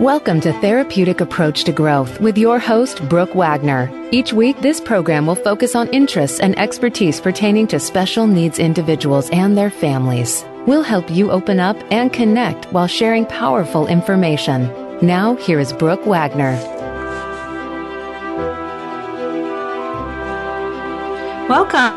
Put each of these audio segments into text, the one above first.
Welcome to Therapeutic Approach to Growth with your host, Brooke Wagner. Each week, this program will focus on interests and expertise pertaining to special needs individuals and their families. We'll help you open up and connect while sharing powerful information. Now, here is Brooke Wagner. Welcome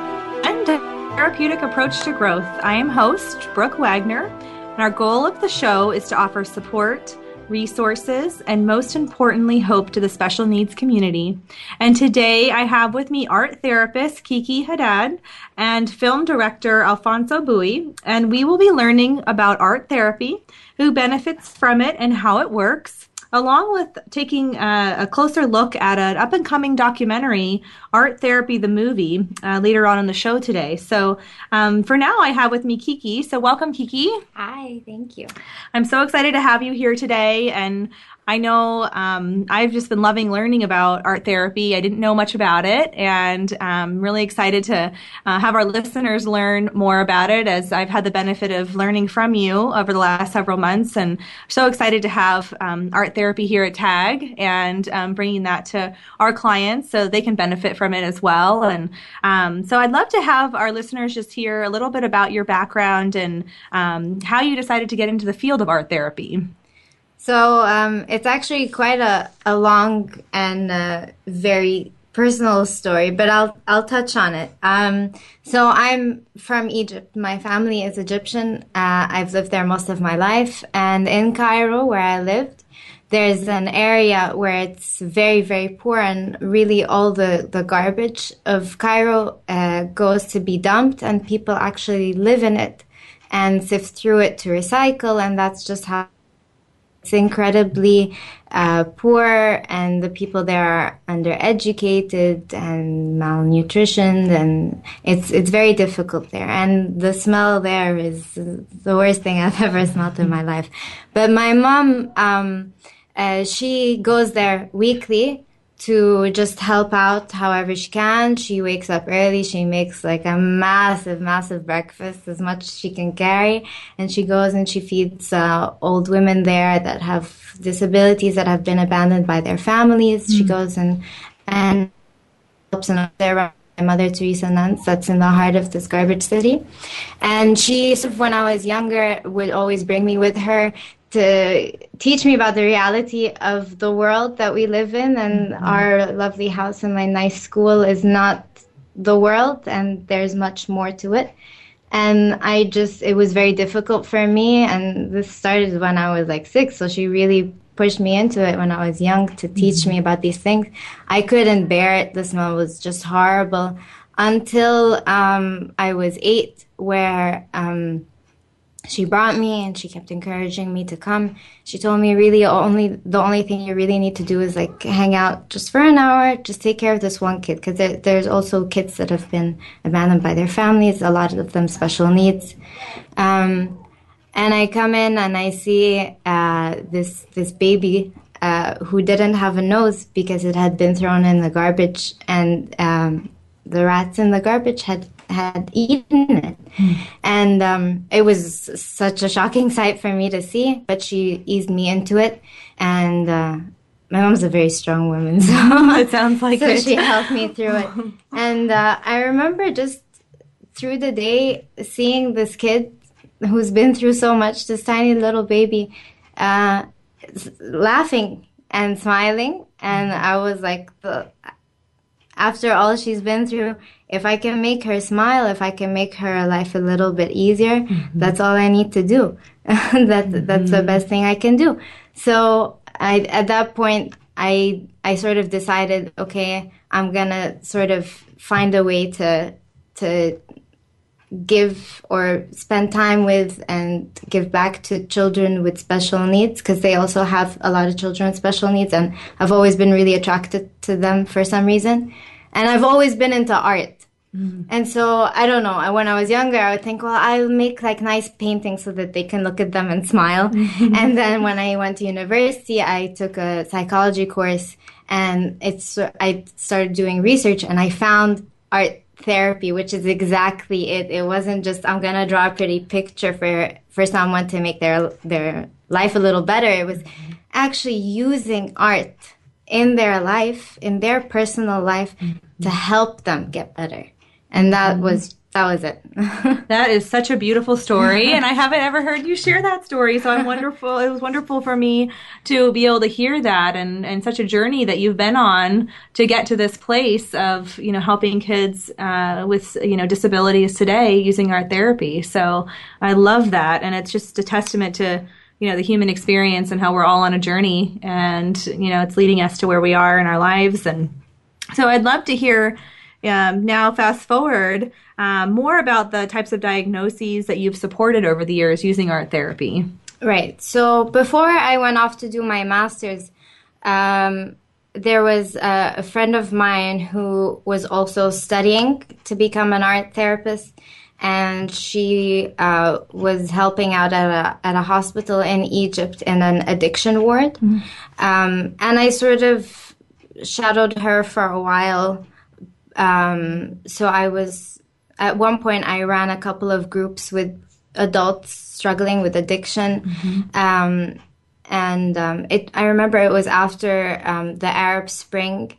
to Therapeutic Approach to Growth. I am host, Brooke Wagner, and our goal of the show is to offer support resources, and most importantly, hope to the special needs community. And today I have with me art therapist Kiki Haddad and film director Alfonso Bui, and we will be learning about art therapy, who benefits from it, and how it works along with taking a, a closer look at an up and coming documentary, Art Therapy the Movie, uh, later on in the show today. So um, for now, I have with me Kiki. So welcome, Kiki. Hi, thank you. I'm so excited to have you here today. And I know um, I've just been loving learning about art therapy. I didn't know much about it, and I'm um, really excited to uh, have our listeners learn more about it as I've had the benefit of learning from you over the last several months. And so excited to have um, art therapy here at TAG and um, bringing that to our clients so they can benefit from it as well. And um, so I'd love to have our listeners just hear a little bit about your background and um, how you decided to get into the field of art therapy. So um, it's actually quite a, a long and uh, very personal story, but I'll I'll touch on it. Um, so I'm from Egypt. My family is Egyptian. Uh, I've lived there most of my life, and in Cairo, where I lived, there's an area where it's very very poor, and really all the the garbage of Cairo uh, goes to be dumped, and people actually live in it and sift through it to recycle, and that's just how it's incredibly uh, poor, and the people there are undereducated and malnutritioned, and it's it's very difficult there. And the smell there is the worst thing I've ever smelled in my life. But my mom, um, uh, she goes there weekly to just help out however she can. She wakes up early. She makes like a massive, massive breakfast, as much as she can carry. And she goes and she feeds uh, old women there that have disabilities that have been abandoned by their families. Mm. She goes and, and helps in their Mother Teresa nuns that's in the heart of this garbage city. And she, when I was younger, would always bring me with her to teach me about the reality of the world that we live in and mm-hmm. our lovely house and my nice school is not the world and there's much more to it and i just it was very difficult for me and this started when i was like six so she really pushed me into it when i was young to teach mm-hmm. me about these things i couldn't bear it the smell was just horrible until um, i was eight where um, she brought me and she kept encouraging me to come. She told me really only the only thing you really need to do is like hang out just for an hour, just take care of this one kid because there, there's also kids that have been abandoned by their families, a lot of them special needs. Um, and I come in and I see uh, this this baby uh, who didn't have a nose because it had been thrown in the garbage and um, the rats in the garbage had had eaten it. Mm. And um, it was such a shocking sight for me to see, but she eased me into it. And uh, my mom's a very strong woman, so it sounds like so it. she helped me through it. And uh, I remember just through the day seeing this kid who's been through so much, this tiny little baby, uh, laughing and smiling. And I was like, the, after all she's been through, if I can make her smile, if I can make her life a little bit easier, mm-hmm. that's all I need to do. that mm-hmm. that's the best thing I can do. So I, at that point, I I sort of decided, okay, I'm gonna sort of find a way to to give or spend time with and give back to children with special needs because they also have a lot of children with special needs and I've always been really attracted to them for some reason. And I've always been into art. Mm-hmm. And so I don't know. When I was younger, I would think, well, I'll make like nice paintings so that they can look at them and smile. Mm-hmm. and then when I went to university, I took a psychology course and it's I started doing research and I found art therapy, which is exactly it. It wasn't just I'm gonna draw a pretty picture for for someone to make their their life a little better. It was actually using art in their life, in their personal life, mm-hmm. to help them get better. And that mm-hmm. was that was it. that is such a beautiful story, and I haven't ever heard you share that story. So I'm wonderful. It was wonderful for me to be able to hear that, and and such a journey that you've been on to get to this place of you know helping kids uh, with you know disabilities today using art therapy. So I love that, and it's just a testament to you know the human experience and how we're all on a journey, and you know it's leading us to where we are in our lives, and so I'd love to hear. Um, now, fast forward um, more about the types of diagnoses that you've supported over the years using art therapy. Right. So before I went off to do my master's, um, there was a, a, friend of mine who was also studying to become an art therapist, and she uh, was helping out at a at a hospital in Egypt in an addiction ward. Mm-hmm. Um, and I sort of shadowed her for a while. Um, so I was at one point I ran a couple of groups with adults struggling with addiction. Mm-hmm. Um, and um, it, I remember it was after um, the Arab Spring.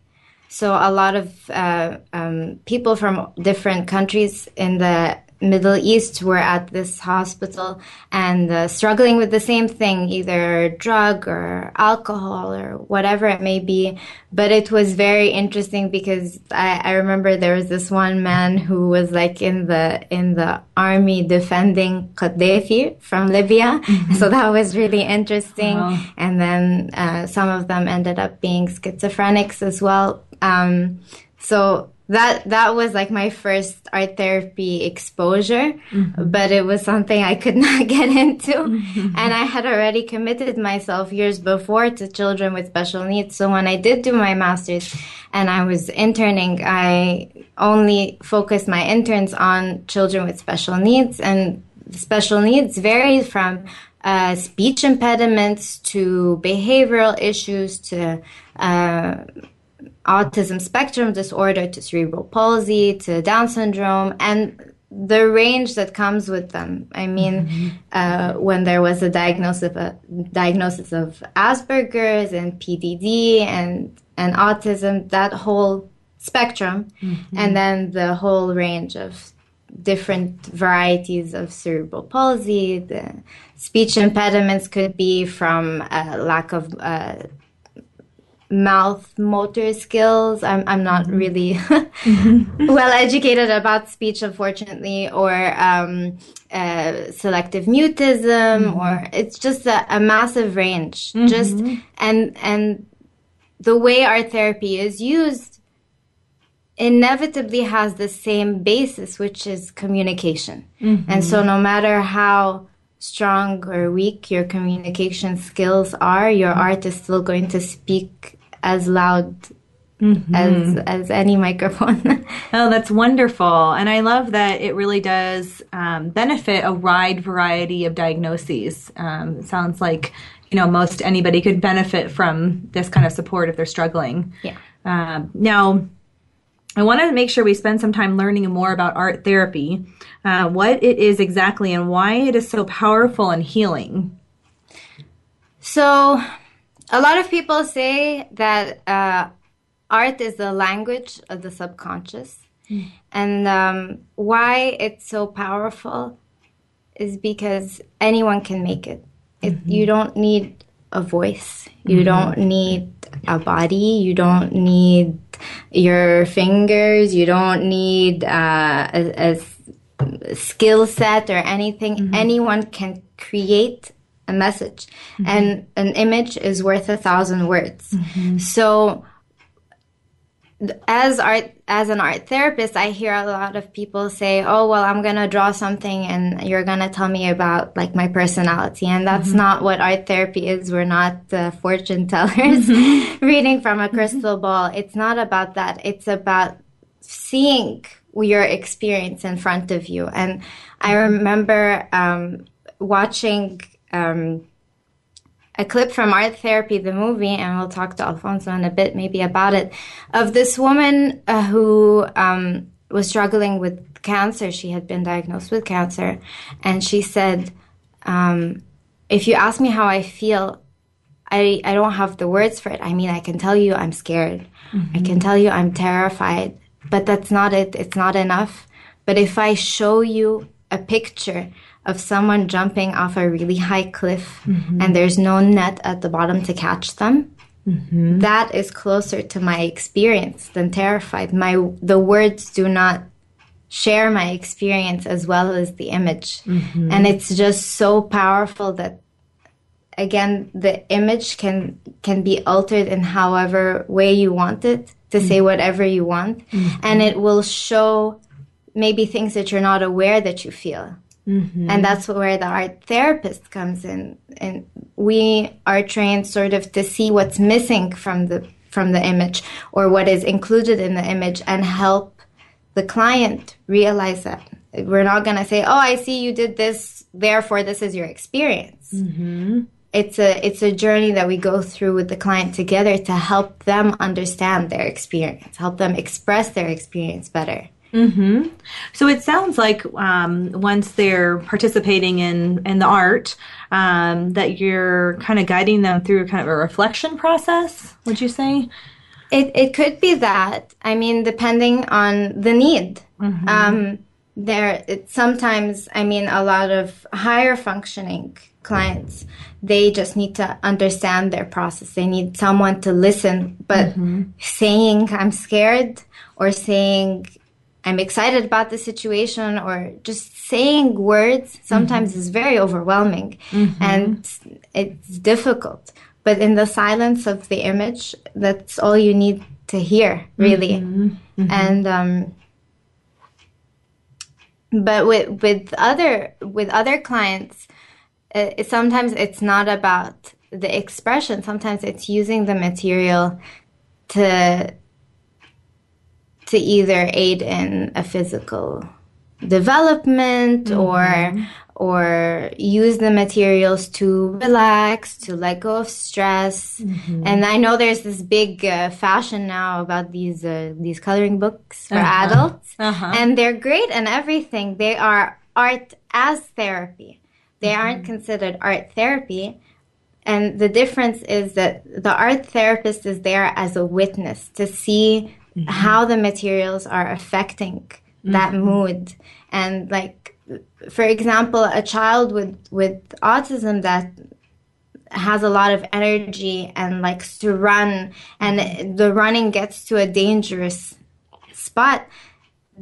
So a lot of uh, um, people from different countries in the Middle East were at this hospital and uh, struggling with the same thing, either drug or alcohol or whatever it may be. But it was very interesting because I, I remember there was this one man who was like in the in the army defending Gaddafi from Libya, mm-hmm. so that was really interesting. Wow. And then uh, some of them ended up being schizophrenics as well. Um, so that that was like my first art therapy exposure mm-hmm. but it was something i could not get into mm-hmm. and i had already committed myself years before to children with special needs so when i did do my masters and i was interning i only focused my interns on children with special needs and special needs vary from uh, speech impediments to behavioral issues to uh, autism spectrum disorder to cerebral palsy to Down syndrome and the range that comes with them. I mean, mm-hmm. uh, when there was a diagnosis of a diagnosis of Asperger's and PDD and and autism, that whole spectrum, mm-hmm. and then the whole range of different varieties of cerebral palsy. The speech impediments could be from a lack of uh, mouth motor skills. I'm, I'm not mm-hmm. really mm-hmm. well educated about speech, unfortunately, or um, uh, selective mutism, mm-hmm. or it's just a, a massive range. Mm-hmm. Just and and the way art therapy is used inevitably has the same basis, which is communication. Mm-hmm. And so, no matter how strong or weak your communication skills are, your mm-hmm. art is still going to speak as loud Mm-hmm. as as any microphone. oh, that's wonderful, and I love that it really does um, benefit a wide variety of diagnoses. Um, it sounds like you know most anybody could benefit from this kind of support if they're struggling. Yeah. Um, now, I want to make sure we spend some time learning more about art therapy, uh, what it is exactly, and why it is so powerful and healing. So, a lot of people say that uh, art is the language of the subconscious. Mm. And um, why it's so powerful is because anyone can make it. it mm-hmm. You don't need a voice, you mm-hmm. don't need a body, you don't need your fingers, you don't need uh, a, a skill set or anything. Mm-hmm. Anyone can create a message. Mm-hmm. and an image is worth a thousand words. Mm-hmm. so as art as an art therapist i hear a lot of people say oh well i'm gonna draw something and you're gonna tell me about like my personality. And that's mm-hmm. not what art therapy is. We're not uh, fortune tellers mm-hmm. reading from a crystal ball. It's not about that. It's about seeing your experience in front of you. And i remember um, watching um, a clip from Art Therapy, the movie, and we'll talk to Alfonso in a bit maybe about it, of this woman uh, who um, was struggling with cancer. She had been diagnosed with cancer, and she said, um, If you ask me how I feel, I, I don't have the words for it. I mean, I can tell you I'm scared. Mm-hmm. I can tell you I'm terrified, but that's not it. It's not enough. But if I show you a picture of someone jumping off a really high cliff mm-hmm. and there's no net at the bottom to catch them mm-hmm. that is closer to my experience than terrified my the words do not share my experience as well as the image mm-hmm. and it's just so powerful that again the image can can be altered in however way you want it to say mm-hmm. whatever you want mm-hmm. and it will show maybe things that you're not aware that you feel Mm-hmm. And that's where the art therapist comes in. And we are trained sort of to see what's missing from the from the image or what is included in the image and help the client realize that. We're not going to say, "Oh, I see you did this, therefore this is your experience." Mm-hmm. It's a it's a journey that we go through with the client together to help them understand their experience, help them express their experience better. Mm-hmm. So it sounds like um, once they're participating in in the art, um, that you're kind of guiding them through a kind of a reflection process. Would you say? It it could be that. I mean, depending on the need. Mm-hmm. Um, there, it, sometimes I mean, a lot of higher functioning clients they just need to understand their process they need someone to listen but mm-hmm. saying i'm scared or saying I'm excited about the situation or just saying words sometimes mm-hmm. is very overwhelming mm-hmm. and it's difficult. But in the silence of the image, that's all you need to hear, really. Mm-hmm. mm-hmm. And um, but with with other with other clients, uh, it, sometimes it's not about the expression. Sometimes it's using the material to to either aid in a physical development mm-hmm. or or use the materials to relax, to let go of stress. Mm-hmm. And I know there's this big uh, fashion now about these uh, these coloring books for uh-huh. adults, uh-huh. and they're great and everything. They are art as therapy. They mm-hmm. aren't considered art therapy. And the difference is that the art therapist is there as a witness to see mm-hmm. how the materials are affecting mm-hmm. that mood and like for example a child with with autism that has a lot of energy and likes to run and the running gets to a dangerous spot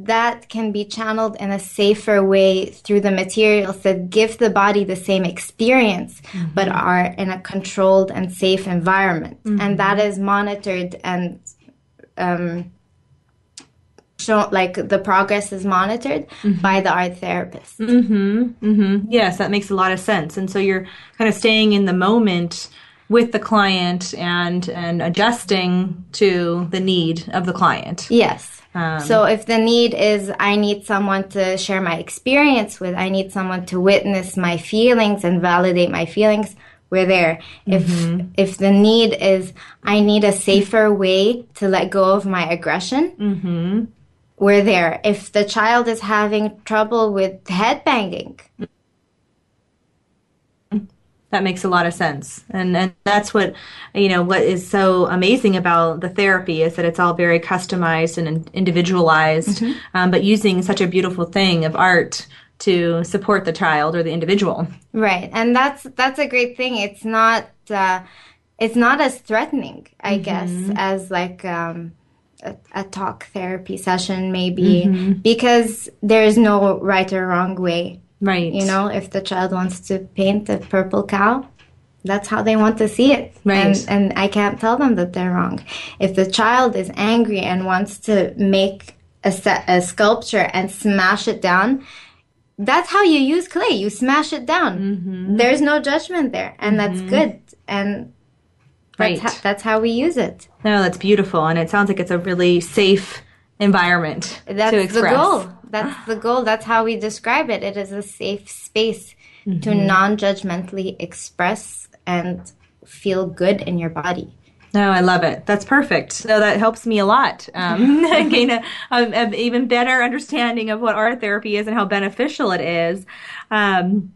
that can be channeled in a safer way through the materials that give the body the same experience mm-hmm. but are in a controlled and safe environment mm-hmm. and that is monitored and um, shown like the progress is monitored mm-hmm. by the art therapist. Mm-hmm. Mm-hmm. Yes, that makes a lot of sense. And so you're kind of staying in the moment with the client and and adjusting to the need of the client. Yes. Um, so if the need is I need someone to share my experience with, I need someone to witness my feelings and validate my feelings, we're there. If mm-hmm. if the need is I need a safer way to let go of my aggression, mm-hmm. we're there. If the child is having trouble with head banging, that makes a lot of sense and and that's what you know what is so amazing about the therapy is that it's all very customized and individualized mm-hmm. um, but using such a beautiful thing of art to support the child or the individual. Right, and that's that's a great thing. It's not uh, it's not as threatening, I mm-hmm. guess, as like um, a, a, talk therapy session, maybe, mm-hmm. because there is no right or wrong way. Right. You know, if the child wants to paint a purple cow, that's how they want to see it. Right. And, and I can't tell them that they're wrong. If the child is angry and wants to make a, set, a sculpture and smash it down, that's how you use clay. You smash it down. Mm-hmm. There's no judgment there, and that's good. And that's, Right. ho- that's how we use it. No, that's beautiful, and it sounds like it's a really safe environment That's to the goal. That's the goal. That's how we describe it. It is a safe space to Mm-hmm. non-judgmentally express and feel good in your body. No, I love it. That's perfect. So that helps me a lot. Um, gain a, a, a even better understanding of what art therapy is and how beneficial it is. Um,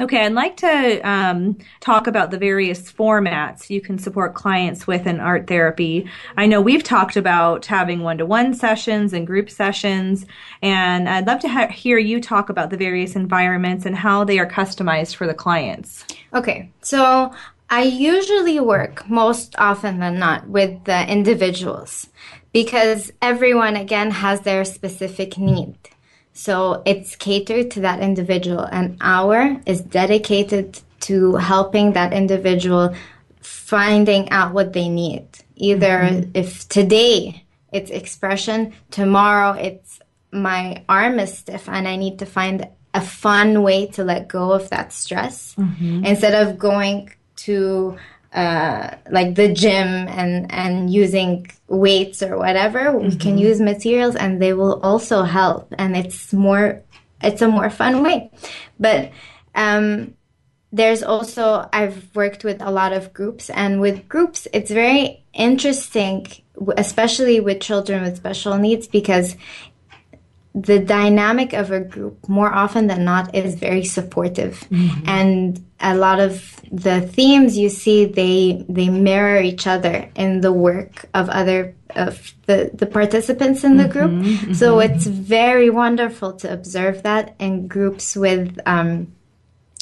okay, I'd like to um, talk about the various formats you can support clients with in art therapy. I know we've talked about having one-to-one sessions and group sessions, and I'd love to ha- hear you talk about the various environments and how they are customized for the clients. Okay, so I usually work most often than not with the individuals because everyone again has their specific need. So it's catered to that individual. An hour is dedicated to helping that individual finding out what they need. Either mm-hmm. if today it's expression, tomorrow it's my arm is stiff and I need to find a fun way to let go of that stress mm-hmm. instead of going to uh, like the gym and and using weights or whatever we can use materials and they will also help and it's more it's a more fun way. But um there's also I've worked with a lot of groups and with groups it's very interesting especially with children with special needs because the dynamic of a group more often than not is very supportive. And a lot of the themes you see they they mirror each other in the work of other of the the participants in the mm-hmm, group mm-hmm. so it's very wonderful to observe that in groups with um,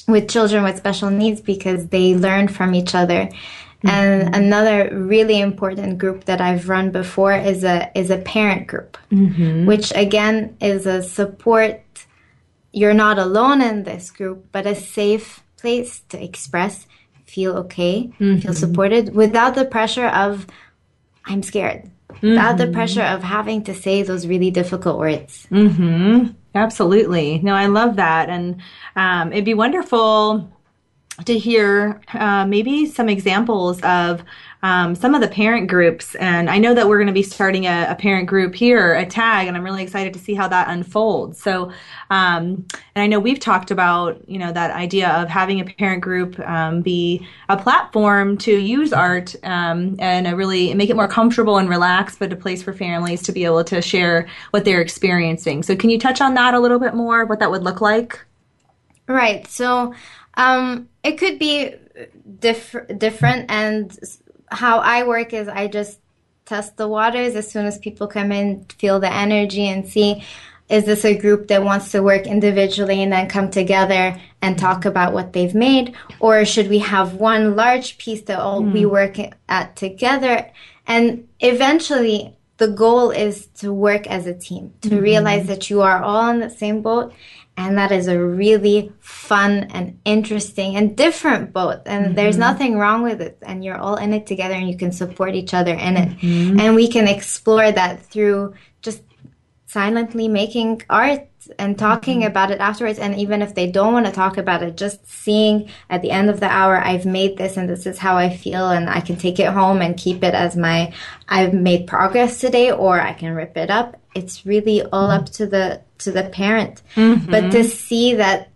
with children with special needs because they learn from each other. And mm-hmm. another really important group that I've run before is a is a parent group, which again is a support. You're not alone in this group, but a safe place to express, feel okay, feel supported without the pressure of I'm scared, without the pressure of having to say those really difficult words. Absolutely. No, I love that. And um, it'd be wonderful to hear uh, maybe some examples of um, some of the parent groups. And I know that we're going to be starting a, a parent group here a TAG, and I'm really excited to see how that unfolds. So, um, and I know we've talked about, you know, that idea of having a parent group um, be a platform to use art um, and a really make it more comfortable and relaxed, but a place for families to be able to share what they're experiencing. So, can you touch on that a little bit more? What that would look like? Right. So um, it could be diff- different. And how I work is I just test the waters as soon as people come in, feel the energy, and see is this a group that wants to work individually and then come together and talk about what they've made? Or should we have one large piece that all we hmm. work at together? And eventually, the goal is to work as a team, to hmm. realize that you are all on the same boat. And that is a really fun and interesting and different boat. And there's mm-hmm. nothing wrong with it. And you're all in it together and you can support each other in it. Mm-hmm. And we can explore that through just silently making art and talking mm-hmm. about it afterwards. And even if they don't want to talk about it, just seeing at the end of the hour, I've made this and this is how I feel, and I can take it home and keep it as my I've made progress today, or I can rip it up. It's really all up to the to the parent. Mm-hmm. But to see that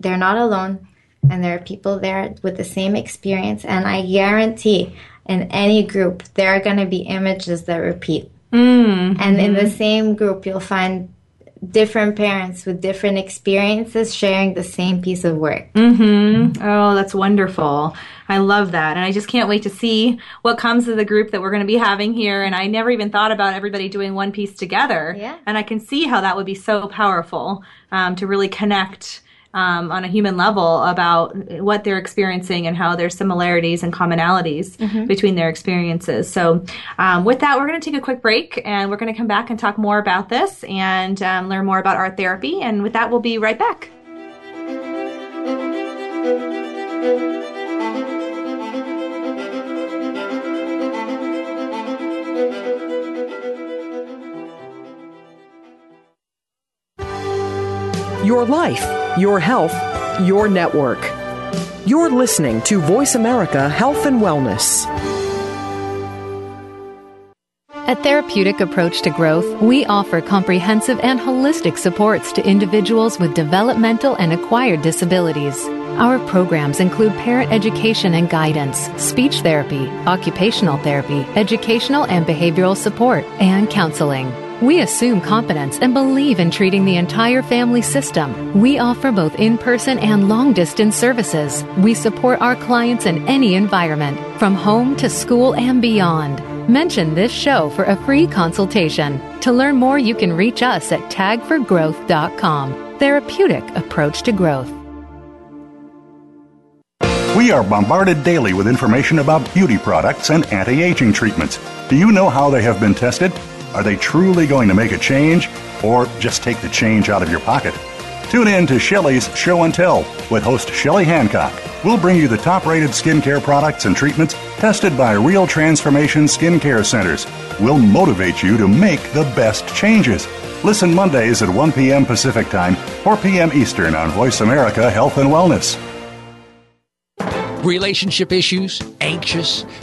they're not alone and there are people there with the same experience, and I guarantee in any group there are going to be images that repeat. Mm-hmm. And in the same group, you'll find different parents with different experiences sharing the same piece of work. Mhm. Oh, that's wonderful. I love that. And I just can't wait to see what comes of the group that we're going to be having here. And I never even thought about everybody doing one piece together. Yeah. And I can see how that would be so powerful um, to really connect um, on a human level about what they're experiencing and how there's similarities and commonalities between their experiences. So, um, with that, we're going to take a quick break and we're going to come back and talk more about this and um, learn more about art therapy. And with that, we'll be right back. Your life, your health, your network. You're listening to Voice America Health and Wellness. At Therapeutic Approach to Growth, we offer comprehensive and holistic supports to individuals with developmental and acquired disabilities. Our programs include parent education and guidance, speech therapy, occupational therapy, educational and behavioral support, and counseling. We assume competence and believe in treating the entire family system. We offer both in person and long distance services. We support our clients in any environment, from home to school and beyond. Mention this show for a free consultation. To learn more, you can reach us at tagforgrowth.com. Therapeutic Approach to Growth. We are bombarded daily with information about beauty products and anti aging treatments. Do you know how they have been tested? Are they truly going to make a change or just take the change out of your pocket? Tune in to Shelley's Show and Tell with host Shelley Hancock. We'll bring you the top rated skincare products and treatments tested by real transformation skincare centers. We'll motivate you to make the best changes. Listen Mondays at 1 p.m. Pacific Time, 4 p.m. Eastern on Voice America Health and Wellness relationship issues, anxious,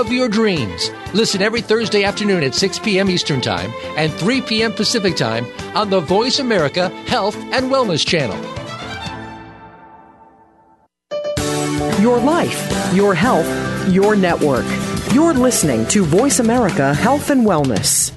of your dreams. Listen every Thursday afternoon at 6 p.m. Eastern Time and 3 p.m. Pacific Time on the Voice America Health and Wellness Channel. Your life, your health, your network. You're listening to Voice America Health and Wellness.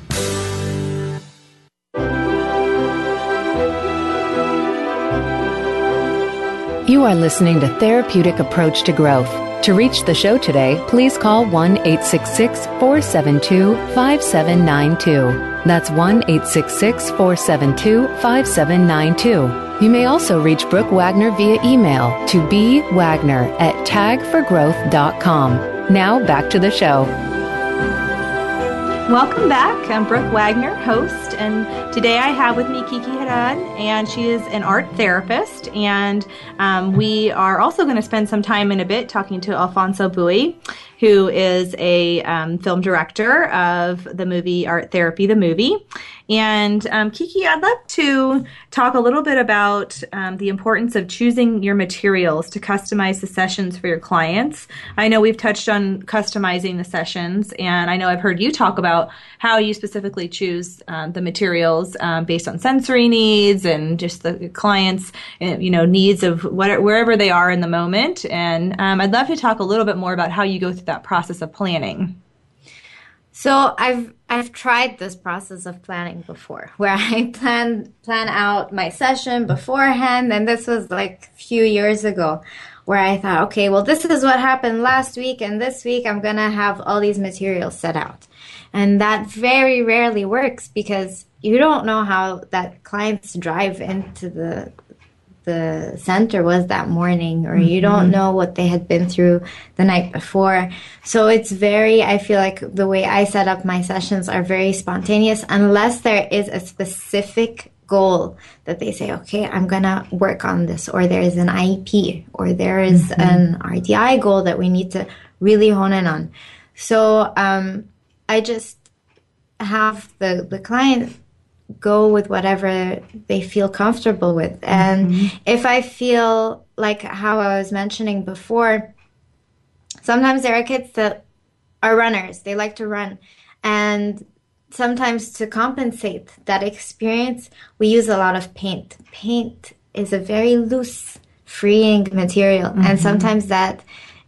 You are listening to Therapeutic Approach to Growth. To reach the show today, please call 1 866 472 5792. That's 1 866 472 5792. You may also reach Brooke Wagner via email to bwagner at tagforgrowth.com. Now back to the show. Welcome back. I'm Brooke Wagner, host, and today I have with me Kiki Haddad, and she is an art therapist. And um, we are also going to spend some time in a bit talking to Alfonso Bui, who is a um, film director of the movie Art Therapy, the movie. And um, Kiki, I'd love to talk a little bit about um, the importance of choosing your materials to customize the sessions for your clients. I know we've touched on customizing the sessions, and I know I've heard you talk about how you specifically choose um, the materials um, based on sensory needs and just the clients, eh, you know, needs of whatever, wherever they are in the moment. And um, I'd love to talk a little bit more about how you go through that process of planning. So I've I've tried this process of planning before, where I plan plan out my session beforehand, and this was like a few years ago, where I thought, okay, well, this is what happened last week, and this week I'm gonna have all these materials set out, and that very rarely works because you don't know how that client's drive into the the center was that morning or you don't mm-hmm. know what they had been through the night before so it's very i feel like the way i set up my sessions are very spontaneous unless there is a specific goal that they say okay i'm gonna work on this or there is an iep or there is mm-hmm. an rdi goal that we need to really hone in on so um, i just have the the client go with whatever they feel comfortable with. And mm-hmm. if I feel like how I was mentioning before, sometimes there are kids that are runners, they like to run. And sometimes to compensate that experience, we use a lot of paint. Paint is a very loose, freeing material. Mm-hmm. And sometimes that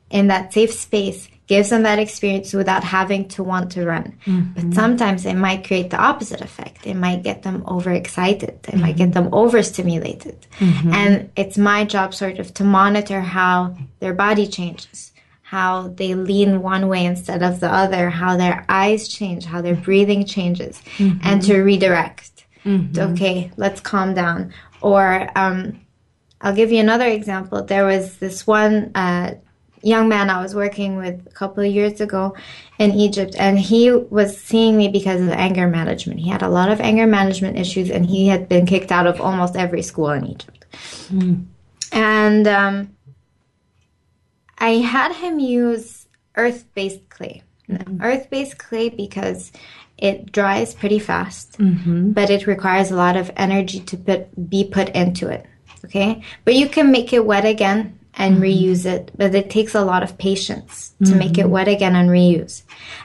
in that safe space, gives them that experience without having to want to run. Mm-hmm. But sometimes it might create the opposite effect. It might get them overexcited. It mm-hmm. might get them overstimulated. Mm-hmm. And it's my job sort of to monitor how their body changes, how they lean one way instead of the other, how their eyes change, how their breathing changes, mm-hmm. and to redirect. Mm-hmm. Okay, let's calm down. Or um, I'll give you another example. There was this one uh, young man I was working with a couple of years ago in Egypt, and he was seeing me because of anger management. He had a lot of anger management issues, and he had been kicked out of almost every school in Egypt. Mm. And um, I had him use earth based clay. Mm-hmm. Earth based clay because it dries pretty fast, mm-hmm. but it requires a lot of energy to put, be put into it. Okay, but you can make it wet again and mm-hmm. reuse it, but it takes a lot of patience to mm-hmm. make it wet again and reuse.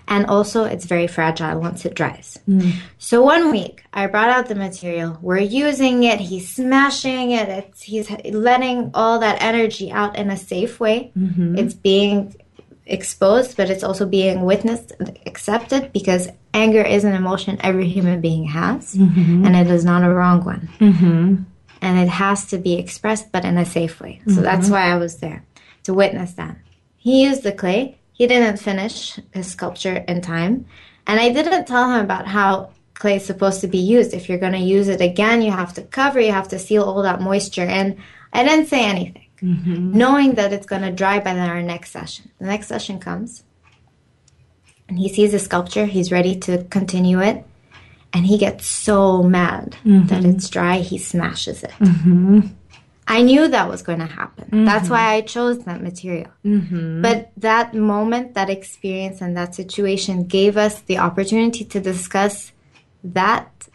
And also, it's very fragile once it dries. Mm. So one week, I brought out the material. We're using it. He's smashing it. It's, he's letting all that energy out in a safe way. Mm-hmm. It's being exposed, but it's also being witnessed and accepted because anger is an emotion every human being has, mm-hmm. and it is not a wrong one. Mm-hmm and it has to be expressed but in a safe way. So mm-hmm. that's why I was there to witness that. He used the clay. He didn't finish his sculpture in time. And I didn't tell him about how clay is supposed to be used. If you're going to use it again, you have to cover, you have to seal all that moisture in. I didn't say anything, mm-hmm. knowing that it's going to dry by our next session. The next session comes, and he sees the sculpture. He's ready to continue it and he gets so mad mm-hmm. that it's dry, he smashes it. Mm-hmm. I knew that was going to happen. Mm-hmm. That's why I chose that material. Mm-hmm. But that moment, that experience, and that situation gave us the opportunity to discuss that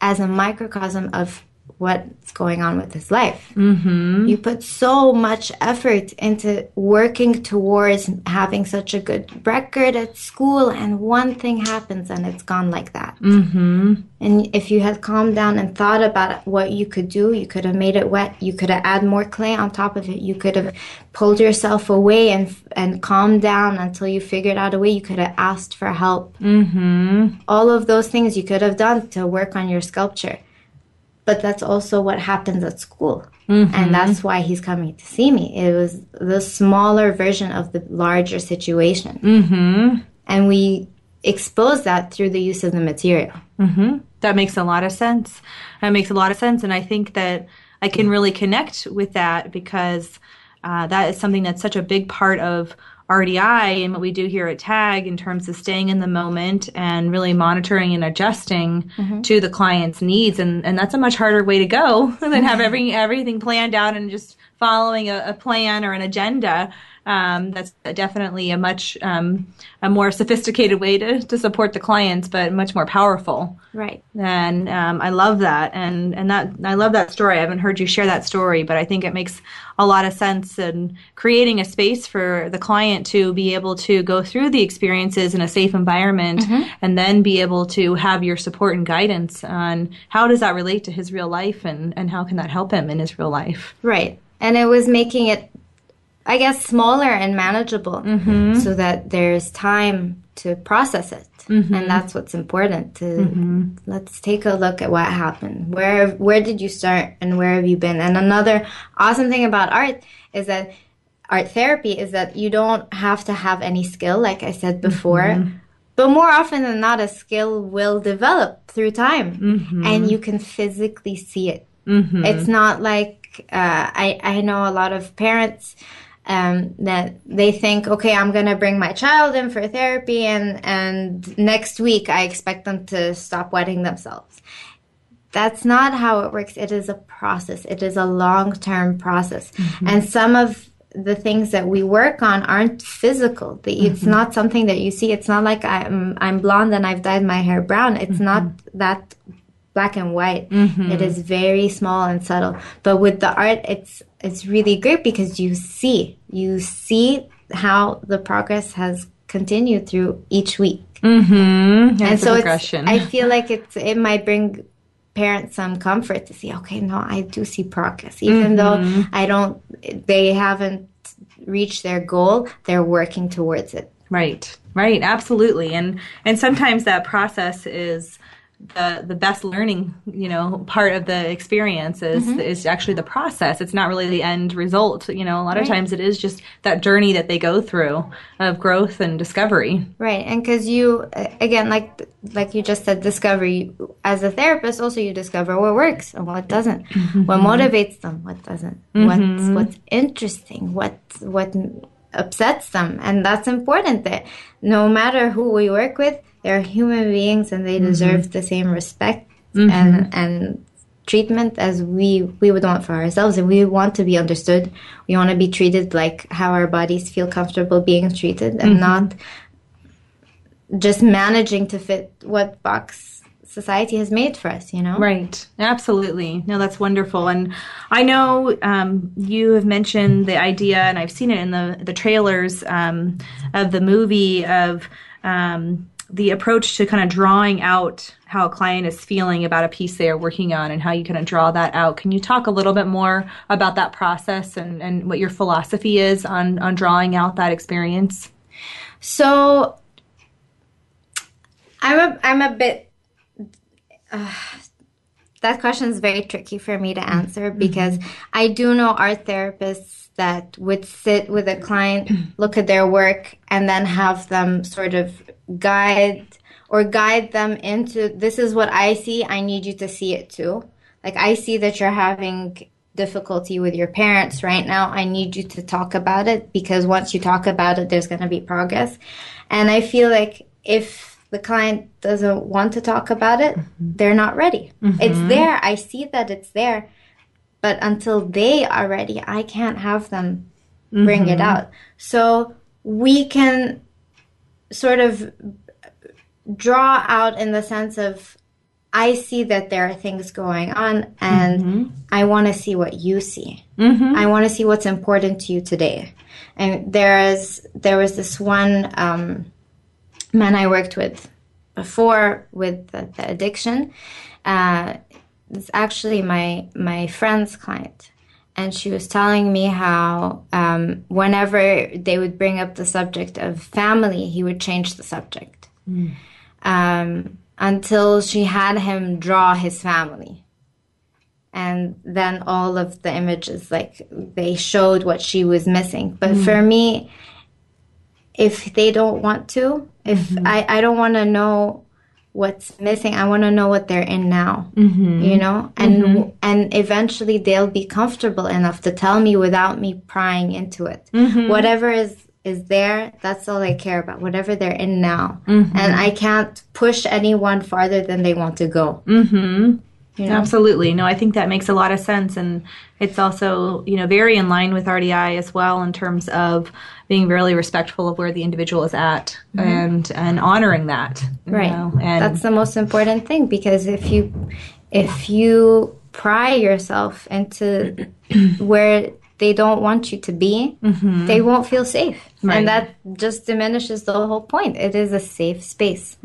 as a microcosm of what's going on with his life. Mm-hmm. You put so much effort into working towards having such a good record at school, and one thing happens and it's gone like that. Mm-hmm. And if you had calmed down and thought about what you could do, you could have made it wet. You could have added more clay on top of it. You could have pulled yourself away and and calmed down until you figured out a way. You could have asked for help. Mm-hmm. All of those things you could have done to work on your sculpture but that's also what happens at school. Mm-hmm. And that's why he's coming to see me. It was the smaller version of the larger situation. Mm-hmm. And we expose that through the use of the material. Mm-hmm. That makes a lot of sense. That makes a lot of sense. And I think that I can really connect with that because uh, that is something that's such a big part of RDI and what we do here at TAG in terms of staying in the moment and really monitoring and adjusting mm-hmm. to the client's needs. And, and that's a much harder way to go than have every, everything planned out and just following a, a plan or an agenda. Um, that's definitely a much um, a more sophisticated way to, to support the clients, but much more powerful. Right. And um, I love that, and and that I love that story. I haven't heard you share that story, but I think it makes a lot of sense in creating a space for the client to be able to go through the experiences in a safe environment, mm-hmm. and then be able to have your support and guidance on how does that relate to his real life, and and how can that help him in his real life. Right. And it was making it I guess, smaller and manageable mm-hmm. so that there's time to process it. Mm-hmm. And that's what's important to mm-hmm. let's take a look at what happened. Where where did you start and where have you been? And another awesome thing about art is that art therapy is that you don't have to have any skill like I said before. Mm-hmm. But more often than not, a skill will develop through time mm-hmm. and you can physically see it. Mm-hmm. It's not like uh, I, I know a lot of parents um, that they think, okay, I'm gonna bring my child in for therapy, and and next week I expect them to stop wetting themselves. That's not how it works. It is a process. It is a long term process, mm-hmm. and some of the things that we work on aren't physical. It's mm-hmm. not something that you see. It's not like I'm I'm blonde and I've dyed my hair brown. It's mm-hmm. not that black and white. Mm-hmm. It is very small and subtle. But with the art, it's it's really great because you see you see how the progress has continued through each week. Mm-hmm. And so I feel like it's it might bring parents some comfort to see. Okay, no, I do see progress, even mm-hmm. though I don't. They haven't reached their goal. They're working towards it. Right. Right. Absolutely. And and sometimes that process is the the best learning you know part of the experience is Mm-hmm. is actually the process it's not really the end result you know a lot of times it is just that journey that they go through of growth and discovery Right, and because you again, like like you just said, discovery. As a therapist, also you discover what works and what doesn't, what motivates them, what doesn't, what's what's interesting, what what upsets them, and that's important. That no matter who we work with, they're human beings and they deserve the same respect and and treatment as we we would want for ourselves and we want to be understood we want to be treated like how our bodies feel comfortable being treated and not just managing to fit what box society has made for us you know Right. Absolutely. No, that's wonderful. And I know um, you have mentioned the idea, and I've seen it in the the trailers um, of the movie of um, the approach to kind of drawing out how a client is feeling about a piece they are working on and how you kind of draw that out. Can you talk a little bit more about that process and, and what your philosophy is on, on drawing out that experience? So I'm a I'm a bit. Uh, that question is very tricky for me to answer because I do know art therapists that would sit with a client, look at their work, and then have them sort of guide or guide them into this is what I see. I need you to see it too. Like I see that you're having difficulty with your parents right now. I need you to talk about it because once you talk about it, there's going to be progress. And I feel like if the client doesn't want to talk about it, mm-hmm. they're not ready. Mm-hmm. It's there. I see that it's there. But until they are ready, I can't have them bring it mm-hmm. out. So we can sort of draw out in the sense of I see that there are things going on and I want to see what you see. I want to see what's important to you today. And there is there was this one um, man I worked with before with the, the addiction. Uh, it's actually my my friend's client, and she was telling me how um, whenever they would bring up the subject of family, he would change the subject um, until she had him draw his family. And then all of the images, like they showed what she was missing. But for me, if they don't want to, if I, I don't want to know what's missing, I want to know what they're in now, mm-hmm. you know, and mm-hmm. and eventually they'll be comfortable enough to tell me without me prying into it. Mm-hmm. Whatever is is there, that's all I care about. Whatever they're in now, and I can't push anyone farther than they want to go. You know? Absolutely. No, I think that makes a lot of sense. And it's also, you know, very in line with RDI as well in terms of being really respectful of where the individual is at and, and honoring that. you Mm-hmm. right know, and that's the most important thing because if you if you pry yourself into where they don't want you to be they won't feel safe Right. and that just diminishes the whole point it is a safe space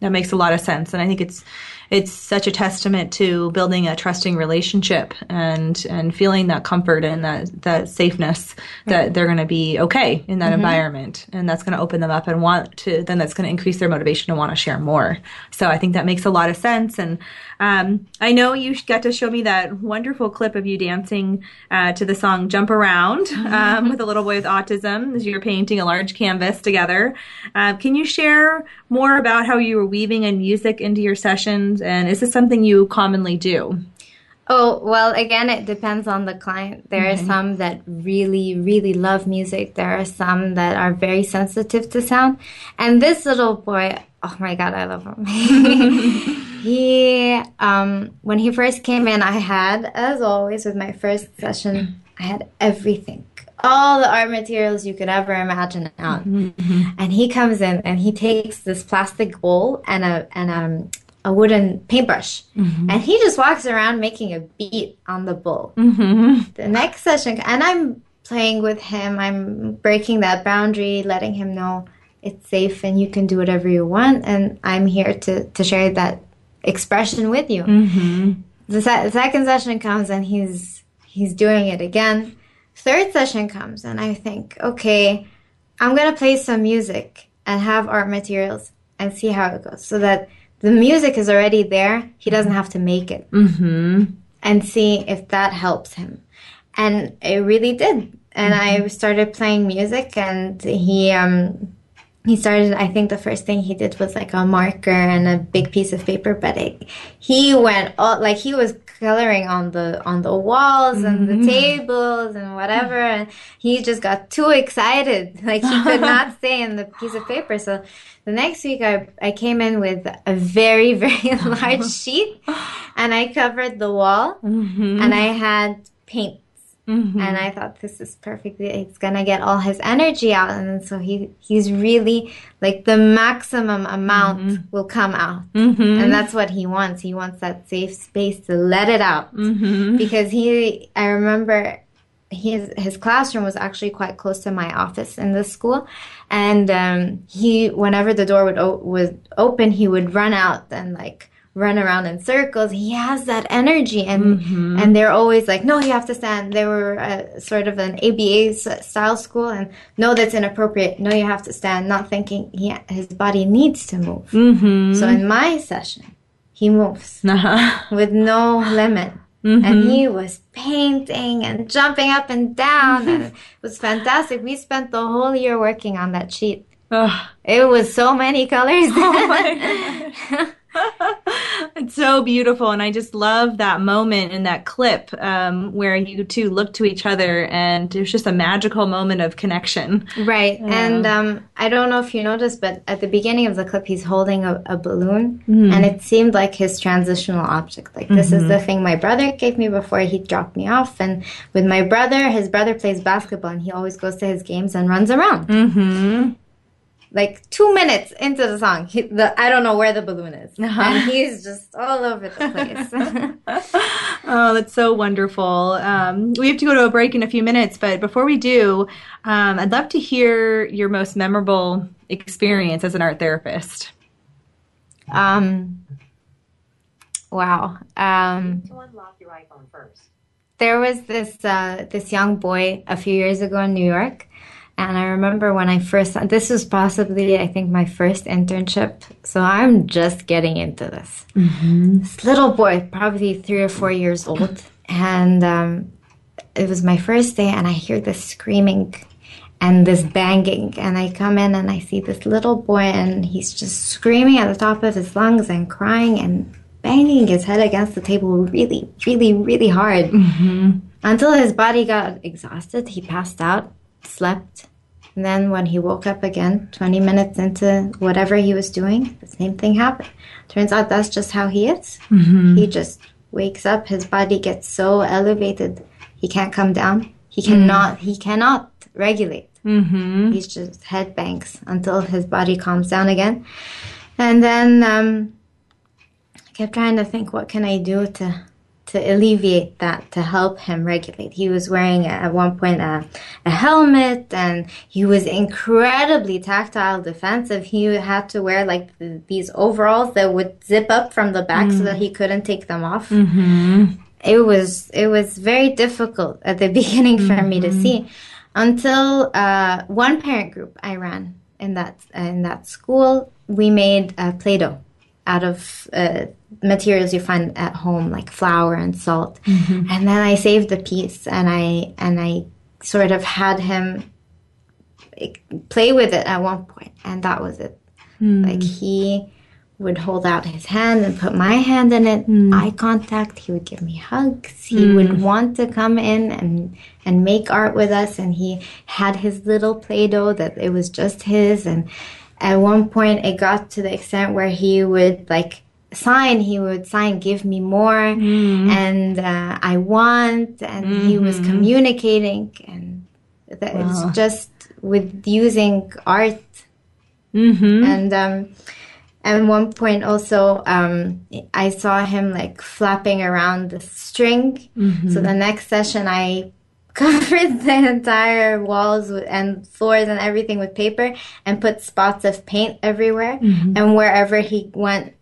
that makes a lot of sense. And I think it's, it's such a testament to building a trusting relationship and, and feeling that comfort and that, that safeness mm-hmm. that they're going to be okay in that mm-hmm. environment. And that's going to open them up and want to, then that's going to increase their motivation to want to share more. So I think that makes a lot of sense. And, um, I know you got to show me that wonderful clip of you dancing, uh, to the song Jump Around, um, with a little boy with autism as you're painting a large canvas together. Uh, can you share more about how you were weaving in music into your sessions? And is this something you commonly do? Oh, well, again, it depends on the client. There are some that really, really love music. There are some that are very sensitive to sound. And this little boy, oh my God, I love him. he, um, when he first came in, I had, as always, with my first session, I had everything. All the art materials you could ever imagine out. And he comes in and he takes this plastic bowl and a, and um, a wooden paintbrush. Mm-hmm. And he just walks around making a beat on the bowl. Mm-hmm. The next session, and I'm playing with him, I'm breaking that boundary, letting him know it's safe and you can do whatever you want. And I'm here to, to share that expression with you. Mm-hmm. The, se- the second session comes and he's he's doing it again. Third session comes and I think, okay, I'm gonna play some music and have art materials and see how it goes. So that the music is already there. He doesn't have to make it. Mm-hmm. And see if that helps him. And it really did. And I started playing music, and he um, he started. I think the first thing he did was like a marker and a big piece of paper, but it, he went all like he was coloring on the on the walls and the mm-hmm. tables and whatever, and he just got too excited. Like he could not stay in the piece of paper. So the next week, I I came in with a very very large sheet, and I covered the wall, mm-hmm. and I had paint Mm-hmm. and I thought this is perfect. It's gonna get all his energy out, and so he he's really like the maximum amount mm-hmm. will come out, mm-hmm. and that's what he wants. He wants that safe space to let it out because he. I remember his his classroom was actually quite close to my office in the school, and um, he whenever the door would o- would open, he would run out and like run around in circles. He has that energy, and and they're always like, no, you have to stand. They were uh, sort of an ABA style school, and no, that's inappropriate. No, you have to stand. Not thinking he, his body needs to move. So in my session, he moves with no limit. And he was painting and jumping up and down, and it was fantastic. We spent the whole year working on that sheet. It was so many colors. It's so beautiful, and I just love that moment in that clip um, where you two look to each other, and it was just a magical moment of connection. Right. And um, I don't know if you noticed, but at the beginning of the clip, he's holding a, a balloon, and it seemed like his transitional object. Like, this is the thing my brother gave me before he dropped me off. And with my brother, his brother plays basketball, and he always goes to his games and runs around. Mm-hmm. Like two minutes into the song, he, the, I don't know where the balloon is, and he's just all over the place. Oh, that's so wonderful. Um, we have to go to a break in a few minutes, but before we do, um, I'd love to hear your most memorable experience as an art therapist. Um, wow. Um, there was this uh, this young boy a few years ago in New York, and I remember when I first. This was possibly, I think, my first internship. So I'm just getting into this. This little boy, probably three or four years old, and um, it was my first day, and I hear this screaming and this banging and i come in and i see this little boy and he's just screaming at the top of his lungs and crying and banging his head against the table really really really hard until his body got exhausted he passed out slept. And then when he woke up again 20 minutes into whatever he was doing the same thing happened. Turns out that's just how he is. He just wakes up his body gets so elevated he can't come down. He cannot he cannot regulate. Mm-hmm. He's just head bangs until his body calms down again. And then um, I kept trying to think, what can I do to to alleviate that, to help him regulate? He was wearing at one point a, a helmet, and he was incredibly tactile, defensive. He had to wear like th- these overalls that would zip up from the back so that he couldn't take them off. It was it was very difficult at the beginning for me to see until uh, one parent group I ran in that in that school. We made uh, Play-Doh out of uh, materials you find at home, like flour and salt. Mm-hmm. And then I saved the piece, and I and I sort of had him play with it at one point, and that was it. Hmm. Like he would hold out his hand and put my hand in it, hmm. eye contact. He would give me hugs. He hmm. would want to come in and and make art with us. And he had his little play-doh that it was just his. And at one point, it got to the extent where he would like sign. He would sign, "Give me more," and uh, "I want." And he was communicating, and that it's just with using art and um, at one point also um, I saw him like flapping around the string. So the next session I covered the entire walls and floors and everything with paper and put spots of paint everywhere. Mm-hmm. And wherever he went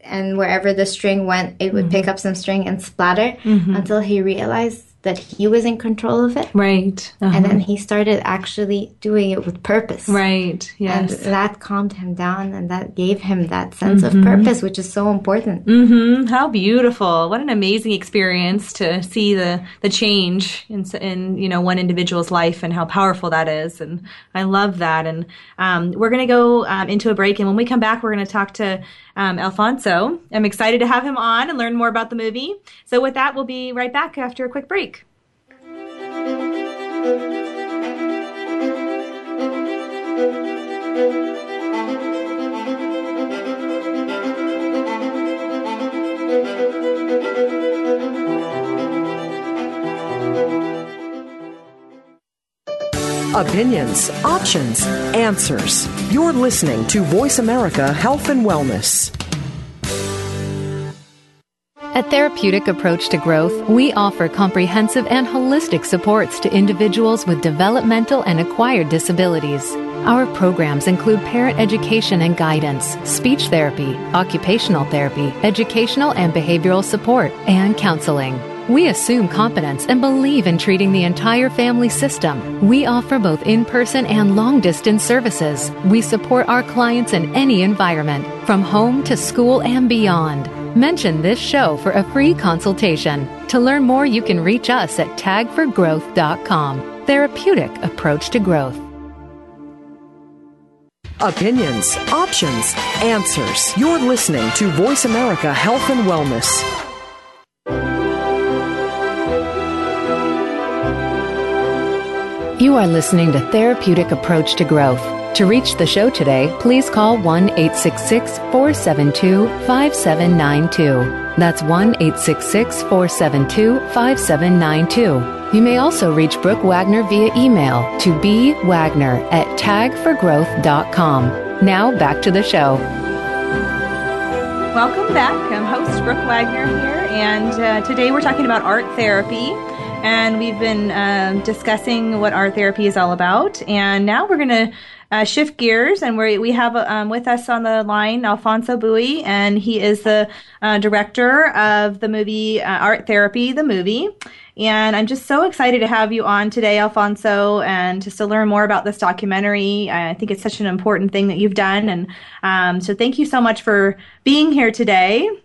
and wherever the string went, it would mm-hmm. pick up some string and splatter mm-hmm. until he realized that he was in control of it. Right. Uh-huh. And then he started actually doing it with purpose. Right. Yes. And that calmed him down and that gave him that sense mm-hmm. of purpose, which is so important. Mm-hmm. How beautiful. What an amazing experience to see the, the change in, in, you know, one individual's life and how powerful that is. And I love that. And um, we're going to go um, into a break. And when we come back, we're going to talk to um, Alfonso. I'm excited to have him on and learn more about the movie. So with that, we'll be right back after a quick break. Opinions, options, answers. You're listening to Voice America Health and Wellness. At Therapeutic Approach to Growth, we offer comprehensive and holistic supports to individuals with developmental and acquired disabilities. Our programs include parent education and guidance, speech therapy, occupational therapy, educational and behavioral support, and counseling. We assume competence and believe in treating the entire family system. We offer both in person and long distance services. We support our clients in any environment, from home to school and beyond. Mention this show for a free consultation. To learn more, you can reach us at tagforgrowth.com. Therapeutic approach to growth. Opinions, options, answers. You're listening to Voice America Health and Wellness. You are listening to Therapeutic Approach to Growth. To reach the show today, please call 1 866 472 5792. That's 1 866 472 5792. You may also reach Brooke Wagner via email to bwagner at tagforgrowth.com. Now back to the show. Welcome back. I'm host Brooke Wagner here, and uh, today we're talking about art therapy and we've been um, discussing what art therapy is all about. And now we're going to uh, shift gears, and we we have um, with us on the line Alfonso Bui, and he is the uh, director of the movie uh, Art Therapy, the movie. And I'm just so excited to have you on today, Alfonso, and just to learn more about this documentary. I think it's such an important thing that you've done, and um, so thank you so much for being here today.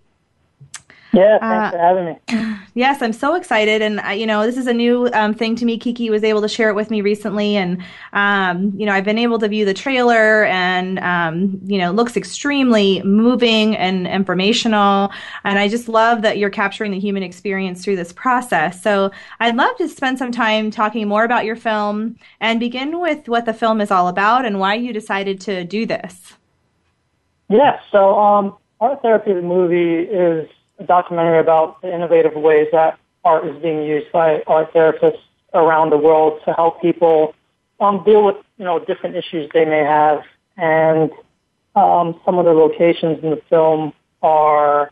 Yeah, thanks uh, for having me. Yes, I'm so excited, and uh, you know, this is a new um, thing to me. Kiki was able to share it with me recently, and um, you know, I've been able to view the trailer, and um, you know, it looks extremely moving and informational, and I just love that you're capturing the human experience through this process. So, I'd love to spend some time talking more about your film, and begin with what the film is all about and why you decided to do this. Yeah, so um, art therapy, the movie is documentary about the innovative ways that art is being used by art therapists around the world to help people um, deal with you know different issues they may have. And um, some of the locations in the film are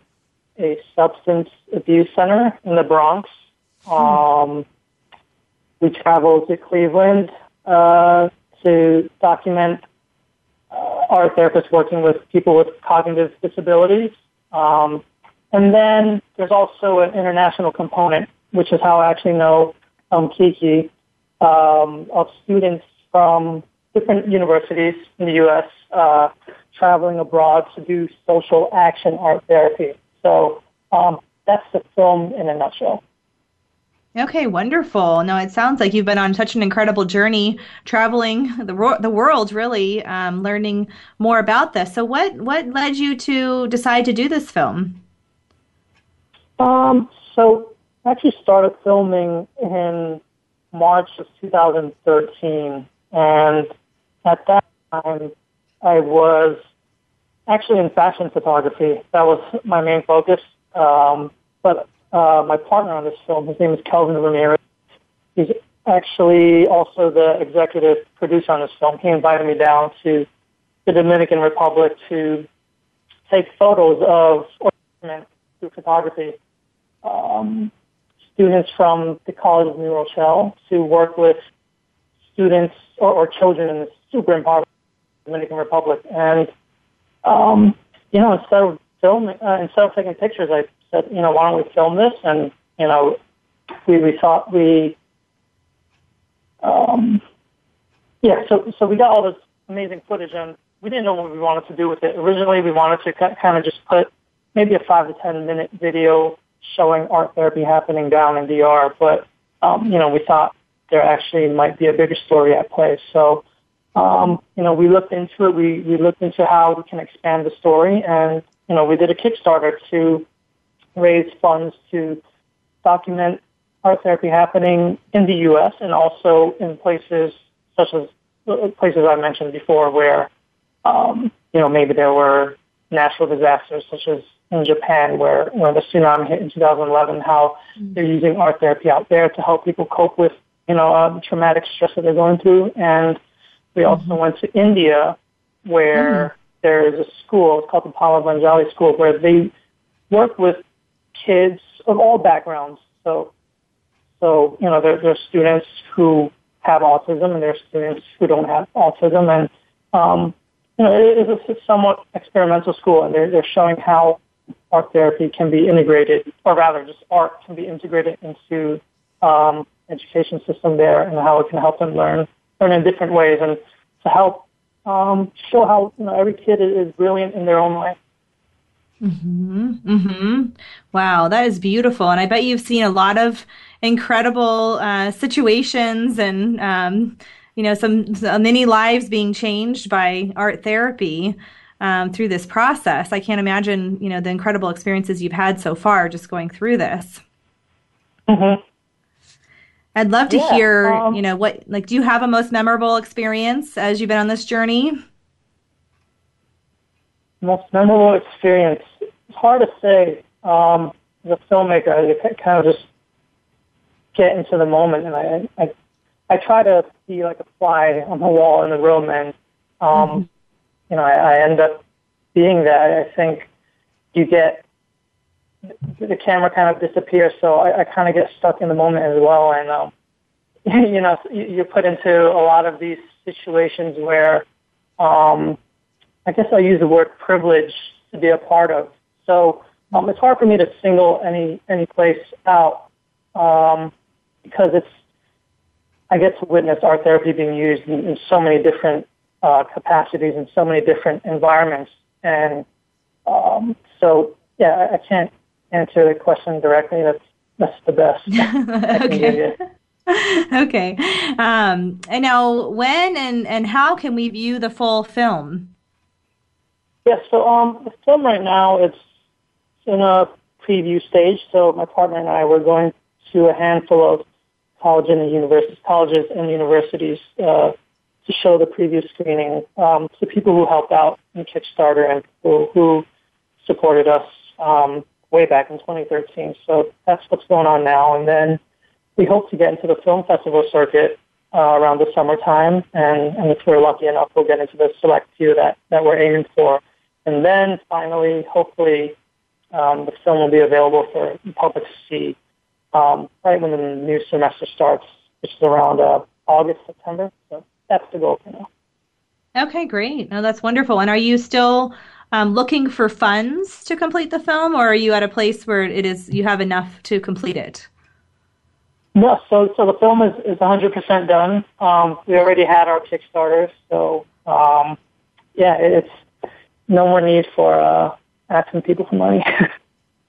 a substance abuse center in the Bronx. Um, we traveled to Cleveland uh, to document uh, art therapists working with people with cognitive disabilities. Um, and then there's also an international component, which is how I actually know um, Kiki, um, of students from different universities in the U.S. Uh, traveling abroad to do social action art therapy. So um, that's the film in a nutshell. Okay, wonderful. No, it sounds like you've been on such an incredible journey, traveling the ro- the world, really, um, learning more about this. So, what what led you to decide to do this film? Um, so I actually started filming in March of 2013, and at that time I was actually in fashion photography. That was my main focus. Um, but uh, my partner on this film, his name is Kelvin Ramirez. He's actually also the executive producer on this film. He invited me down to the Dominican Republic to take photos of ornament through photography um, students from the College of New Rochelle to work with students or, or children in the super impoverished Dominican Republic. And, um, you know, instead of filming, uh, instead of taking pictures, I said, you know, why don't we film this? And, you know, we we thought we um, yeah, so so we got all this amazing footage, and we didn't know what we wanted to do with it. Originally, we wanted to kind of just put maybe a five to ten minute video showing art therapy happening down in DR, but um, you know, we thought there actually might be a bigger story at play. So, um, you know, we looked into it. We we looked into how we can expand the story, and you know, we did a Kickstarter to raise funds to document art therapy happening in the U.S. and also in places such as places I mentioned before, where um, you know maybe there were natural disasters such as in Japan, where when the tsunami hit in 2011, how mm-hmm. they're using art therapy out there to help people cope with you know uh, traumatic stress that they're going through. And we also mm-hmm. went to India, where mm-hmm. there is a school it's called the Palavanjali School, where they work with kids of all backgrounds. So, so you know, there, there are students who have autism, and there are students who don't have autism, and um, you know, it is a somewhat experimental school, and they're, they're showing how art therapy can be integrated, or rather, just art can be integrated into um, education system there, and how it can help them learn learn in different ways, and to help um, show how you know every kid is brilliant in their own way. Hmm. Hmm. Wow, that is beautiful, and I bet you've seen a lot of incredible uh, situations and um, you know some, some many lives being changed by art therapy um, through this process. I can't imagine, you know, the incredible experiences you've had so far just going through this. Mm-hmm. I'd love to yeah, hear, um, you know, what like do you have a most memorable experience as you've been on this journey? Most memorable experience. It's hard to say. Um, as a filmmaker, you kind of just get into the moment, and I, I, I try to be like a fly on the wall in the room, and um, mm-hmm you know, I, I end up being that. I think you get the camera kind of disappears, so I, I kind of get stuck in the moment as well. And um, you know, you're put into a lot of these situations where, um, I guess I use the word privilege to be a part of. So um, it's hard for me to single any any place out um, because it's I get to witness art therapy being used in, in so many different uh, capacities in so many different environments. And um, so, yeah, I, can't answer the question directly. That's that's the best okay. okay. Um, and now, when and, and how can we view the full film? Yes, yeah, so um, the film right now it's in a preview stage. So my partner and I were going to a handful of colleges and universities, colleges and universities uh, to show the previous screening um, to people who helped out in Kickstarter and people who supported us um, way back in 2013. So that's what's going on now. And then we hope to get into the film festival circuit uh, around the summertime. And, and if we're lucky enough, we'll get into the select few that, that we're aiming for. And then finally, hopefully, um, the film will be available for the public to see um, right when the new semester starts, which is around uh, August, September. So that's the goal for now. Okay, great. No, that's wonderful. And are you still um, looking for funds to complete the film, or are you at a place where it is you have enough to complete it? No, so so the film is is 100% done. Um, we already had our Kickstarter, so um, yeah, it's no more need for uh, asking people for money.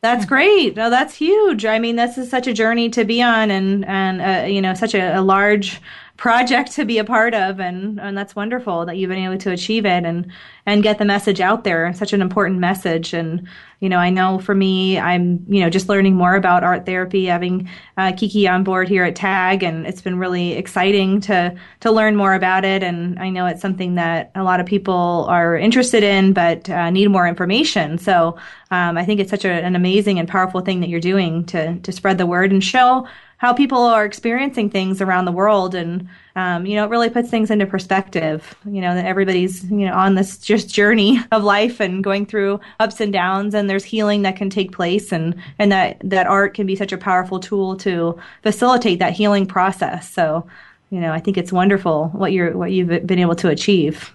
That's great. No, that's huge. I mean, this is such a journey to be on, and and uh, you know, such a, a large project to be a part of and and that's wonderful that you've been able to achieve it and and get the message out there. Such an important message. And you know i know for me i'm you know just learning more about art therapy having uh, kiki on board here at tag and it's been really exciting to to learn more about it. And i know it's something that a lot of people are interested in but uh, need more information. So um, i think it's such a, an amazing and powerful thing that you're doing to to spread the word and show how people are experiencing things around the world. And um, you know it really puts things into perspective you know that everybody's you know on this just journey of life and going through ups and downs. And there's healing that can take place and and that that art can be such a powerful tool to facilitate that healing process. So you know i think it's wonderful what you're what you've been able to achieve.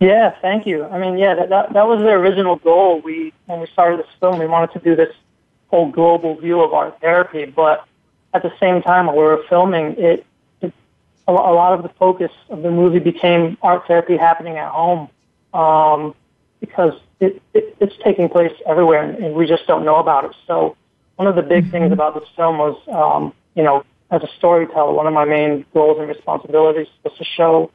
Yeah thank you. I mean yeah that that, that was the original goal. We when we started this film we wanted to do this whole global view of art therapy. But at the same time, while we were filming, it, it a, lot of the focus of the movie became art therapy happening at home um, because it, it, it's taking place everywhere, and, we just don't know about it. So one of the big things about this film was, um, you know, as a storyteller, one of my main goals and responsibilities was to show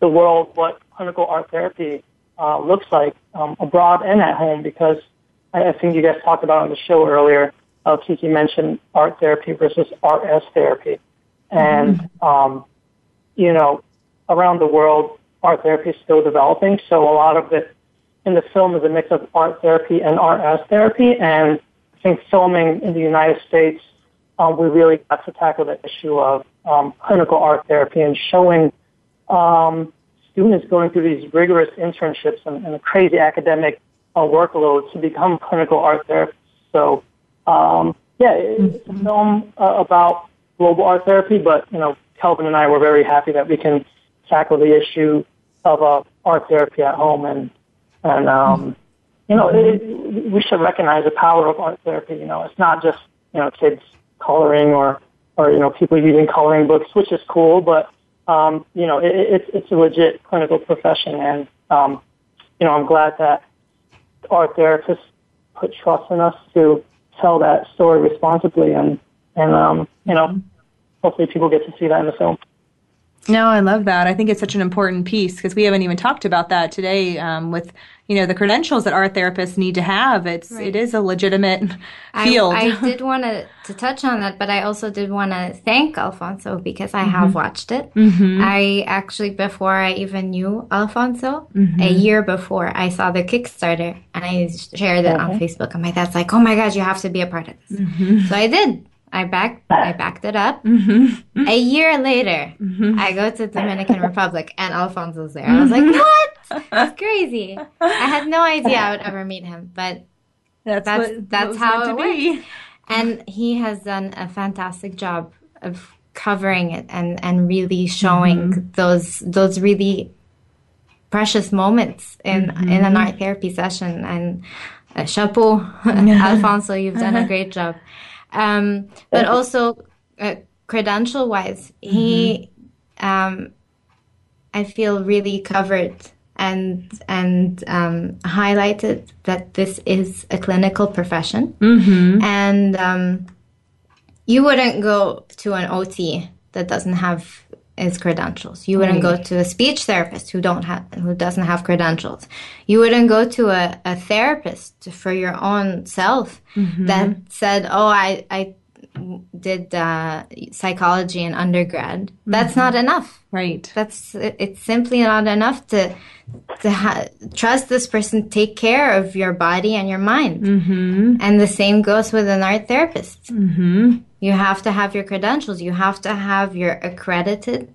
the world what clinical art therapy uh, looks like um, abroad and at home because I, I think you guys talked about on the show earlier. Uh, Kiki mentioned art therapy versus art as therapy. And, mm-hmm. um, you know, around the world, art therapy is still developing. So a lot of it in the film is a mix of art therapy and art as therapy. And I think filming in the United States, um, we really got to tackle the issue of um, clinical art therapy and showing um, students going through these rigorous internships and, and a crazy academic uh, workload to become clinical art therapists. So, um, yeah, it's a film uh, about global art therapy, but you know, Kelvin and I were very happy that we can tackle the issue of uh, art therapy at home, and and um, you know, it, we should recognize the power of art therapy. You know, it's not just you know kids coloring or or you know people using coloring books, which is cool, but um, you know, it, it's it's a legit clinical profession, and um, you know, I'm glad that our therapists put trust in us to tell that story responsibly, and and um, you know, hopefully people get to see that in the film. No, I love that. I think it's such an important piece because we haven't even talked about that today um, with you know the credentials that art therapists need to have. It's right. it is a legitimate field. I, I did want to to touch on that, but I also did want to thank Alfonso because I mm-hmm. have watched it. Mm-hmm. I actually before I even knew Alfonso, mm-hmm. a year before I saw the Kickstarter and I shared it on Facebook. And my dad's like, "Oh my God, you have to be a part of this." Mm-hmm. So I did. I backed I backed it up. Mm-hmm. A year later, mm-hmm. I go to Dominican Republic and Alfonso's there. I was like, mm-hmm. "What? That's crazy!" I had no idea I would ever meet him, but that's that's, what, that's how it works. And he has done a fantastic job of covering it and and really showing mm-hmm. those those really precious moments in mm-hmm. in an art therapy session. And uh, chapeau, Alfonso, you've done a great job. Um, but also uh, credential wise, mm-hmm. he, um, I feel really covered and and um, highlighted that this is a clinical profession, mm-hmm. and um, you wouldn't go to an OT that doesn't have his credentials. You wouldn't right. go to a speech therapist who don't have who doesn't have credentials. You wouldn't go to a, a therapist for your own self mm-hmm. that said, "Oh, I I did uh, psychology in undergrad." Mm-hmm. That's not enough. Right. That's it's simply not enough to to ha- trust this person take care of your body and your mind. Mm-hmm. And the same goes with an art therapist. You have to have your credentials. You have to have your accredited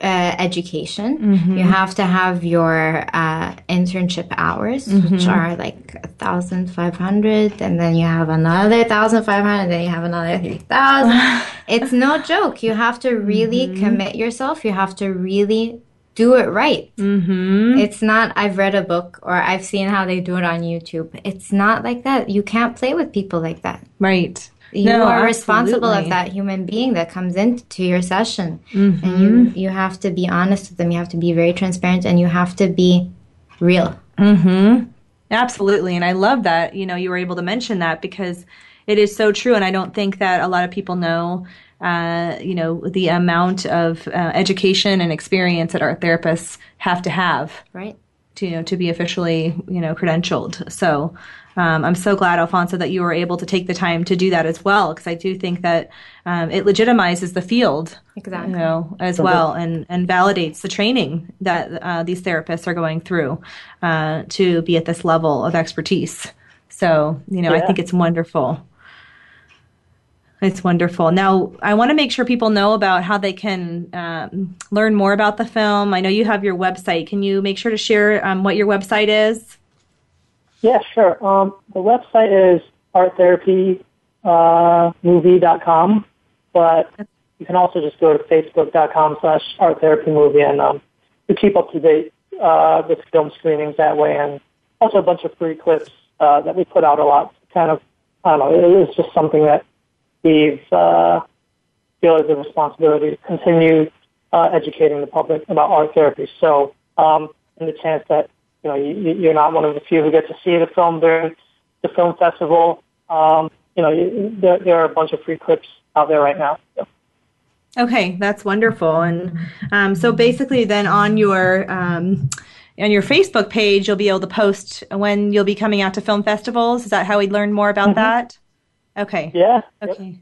uh, education. Mm-hmm. You have to have your uh, internship hours, mm-hmm. which are like thousand five hundred, and then you have another thousand five hundred, then you have another three thousand. it's no joke. You have to really mm-hmm. commit yourself. You have to really do it right. Mm-hmm. It's not, I've read a book or I've seen how they do it on YouTube. It's not like that. You can't play with people like that. Right. You no, are absolutely. responsible of that human being that comes into your session. Mm-hmm. And you, you have to be honest with them. You have to be very transparent and you have to be real. Mm-hmm. Absolutely. And I love that, you know, you were able to mention that because it is so true. And I don't think that a lot of people know uh, you know, the amount of uh, education and experience that our therapists have to have. Right. To, you know, to be officially, you know, credentialed. So, um, I'm so glad, Alfonso, that you were able to take the time to do that as well, because I do think that um, it legitimizes the field, exactly, you know, as well, and and validates the training that uh, these therapists are going through uh, to be at this level of expertise. So, you know, yeah. I think it's wonderful. It's wonderful. Now, I want to make sure people know about how they can um, learn more about the film. I know you have your website. Can you make sure to share um, what your website is? Yeah, sure. Um, the website is arttherapymovie.com, uh, but you can also just go to facebook.com slash arttherapymovie and um, keep up to date uh, with film screenings that way and also a bunch of free clips uh, that we put out a lot kind of I don't know, it's just something that we've uh, feel is a responsibility to continue uh, educating the public about art therapy. So, um, in the chance that you know you, you're not one of the few who get to see the film during the film festival, um, you know you, there, there are a bunch of free clips out there right now. So. Okay, that's wonderful. And um, so basically, then on your um, on your Facebook page, you'll be able to post when you'll be coming out to film festivals. Is that how we learn more about mm-hmm. that? Okay. Yeah. Okay. Yep.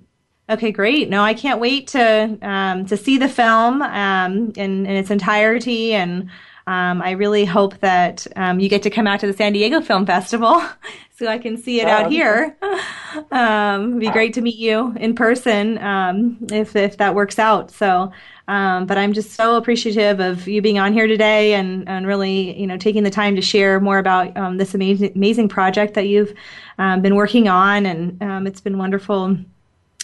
Okay, great. No, I can't wait to um, to see the film um, in, in its entirety, and um, I really hope that um, you get to come out to the San Diego Film Festival so I can see it oh, out here. Um, it'd be great to meet you in person um, if if that works out. So, um, but I'm just so appreciative of you being on here today and and really you know taking the time to share more about um, this amazing amazing project that you've um, been working on, and um, it's been wonderful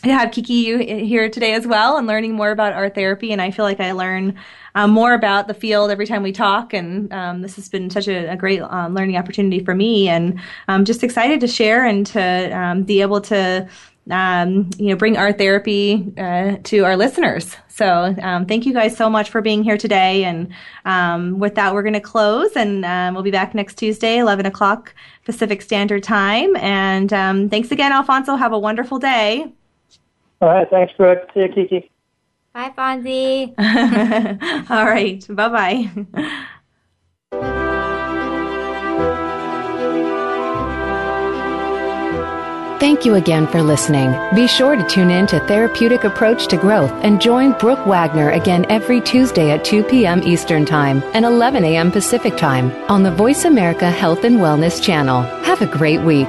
to have Kiki here today as well and learning more about art therapy. And I feel like I learn um, more about the field every time we talk. And um, this has been such a, a great um, learning opportunity for me. And I'm just excited to share and to um, be able to. Um, you know, bring art therapy uh, to our listeners. So, um, thank you guys so much for being here today. And um, with that, we're going to close, and um, we'll be back next Tuesday, eleven o'clock Pacific Standard Time. And um, thanks again, Alfonso. Have a wonderful day. All right. Thanks, Brooke. See you, Kiki. Bye, Fonzie. All right. Bye bye. Thank you again for listening. Be sure to tune in to Therapeutic Approach to Growth and join Brooke Wagner again every Tuesday at 2 p.m. Eastern Time and 11 a.m. Pacific Time on the Voice America Health and Wellness channel. Have a great week.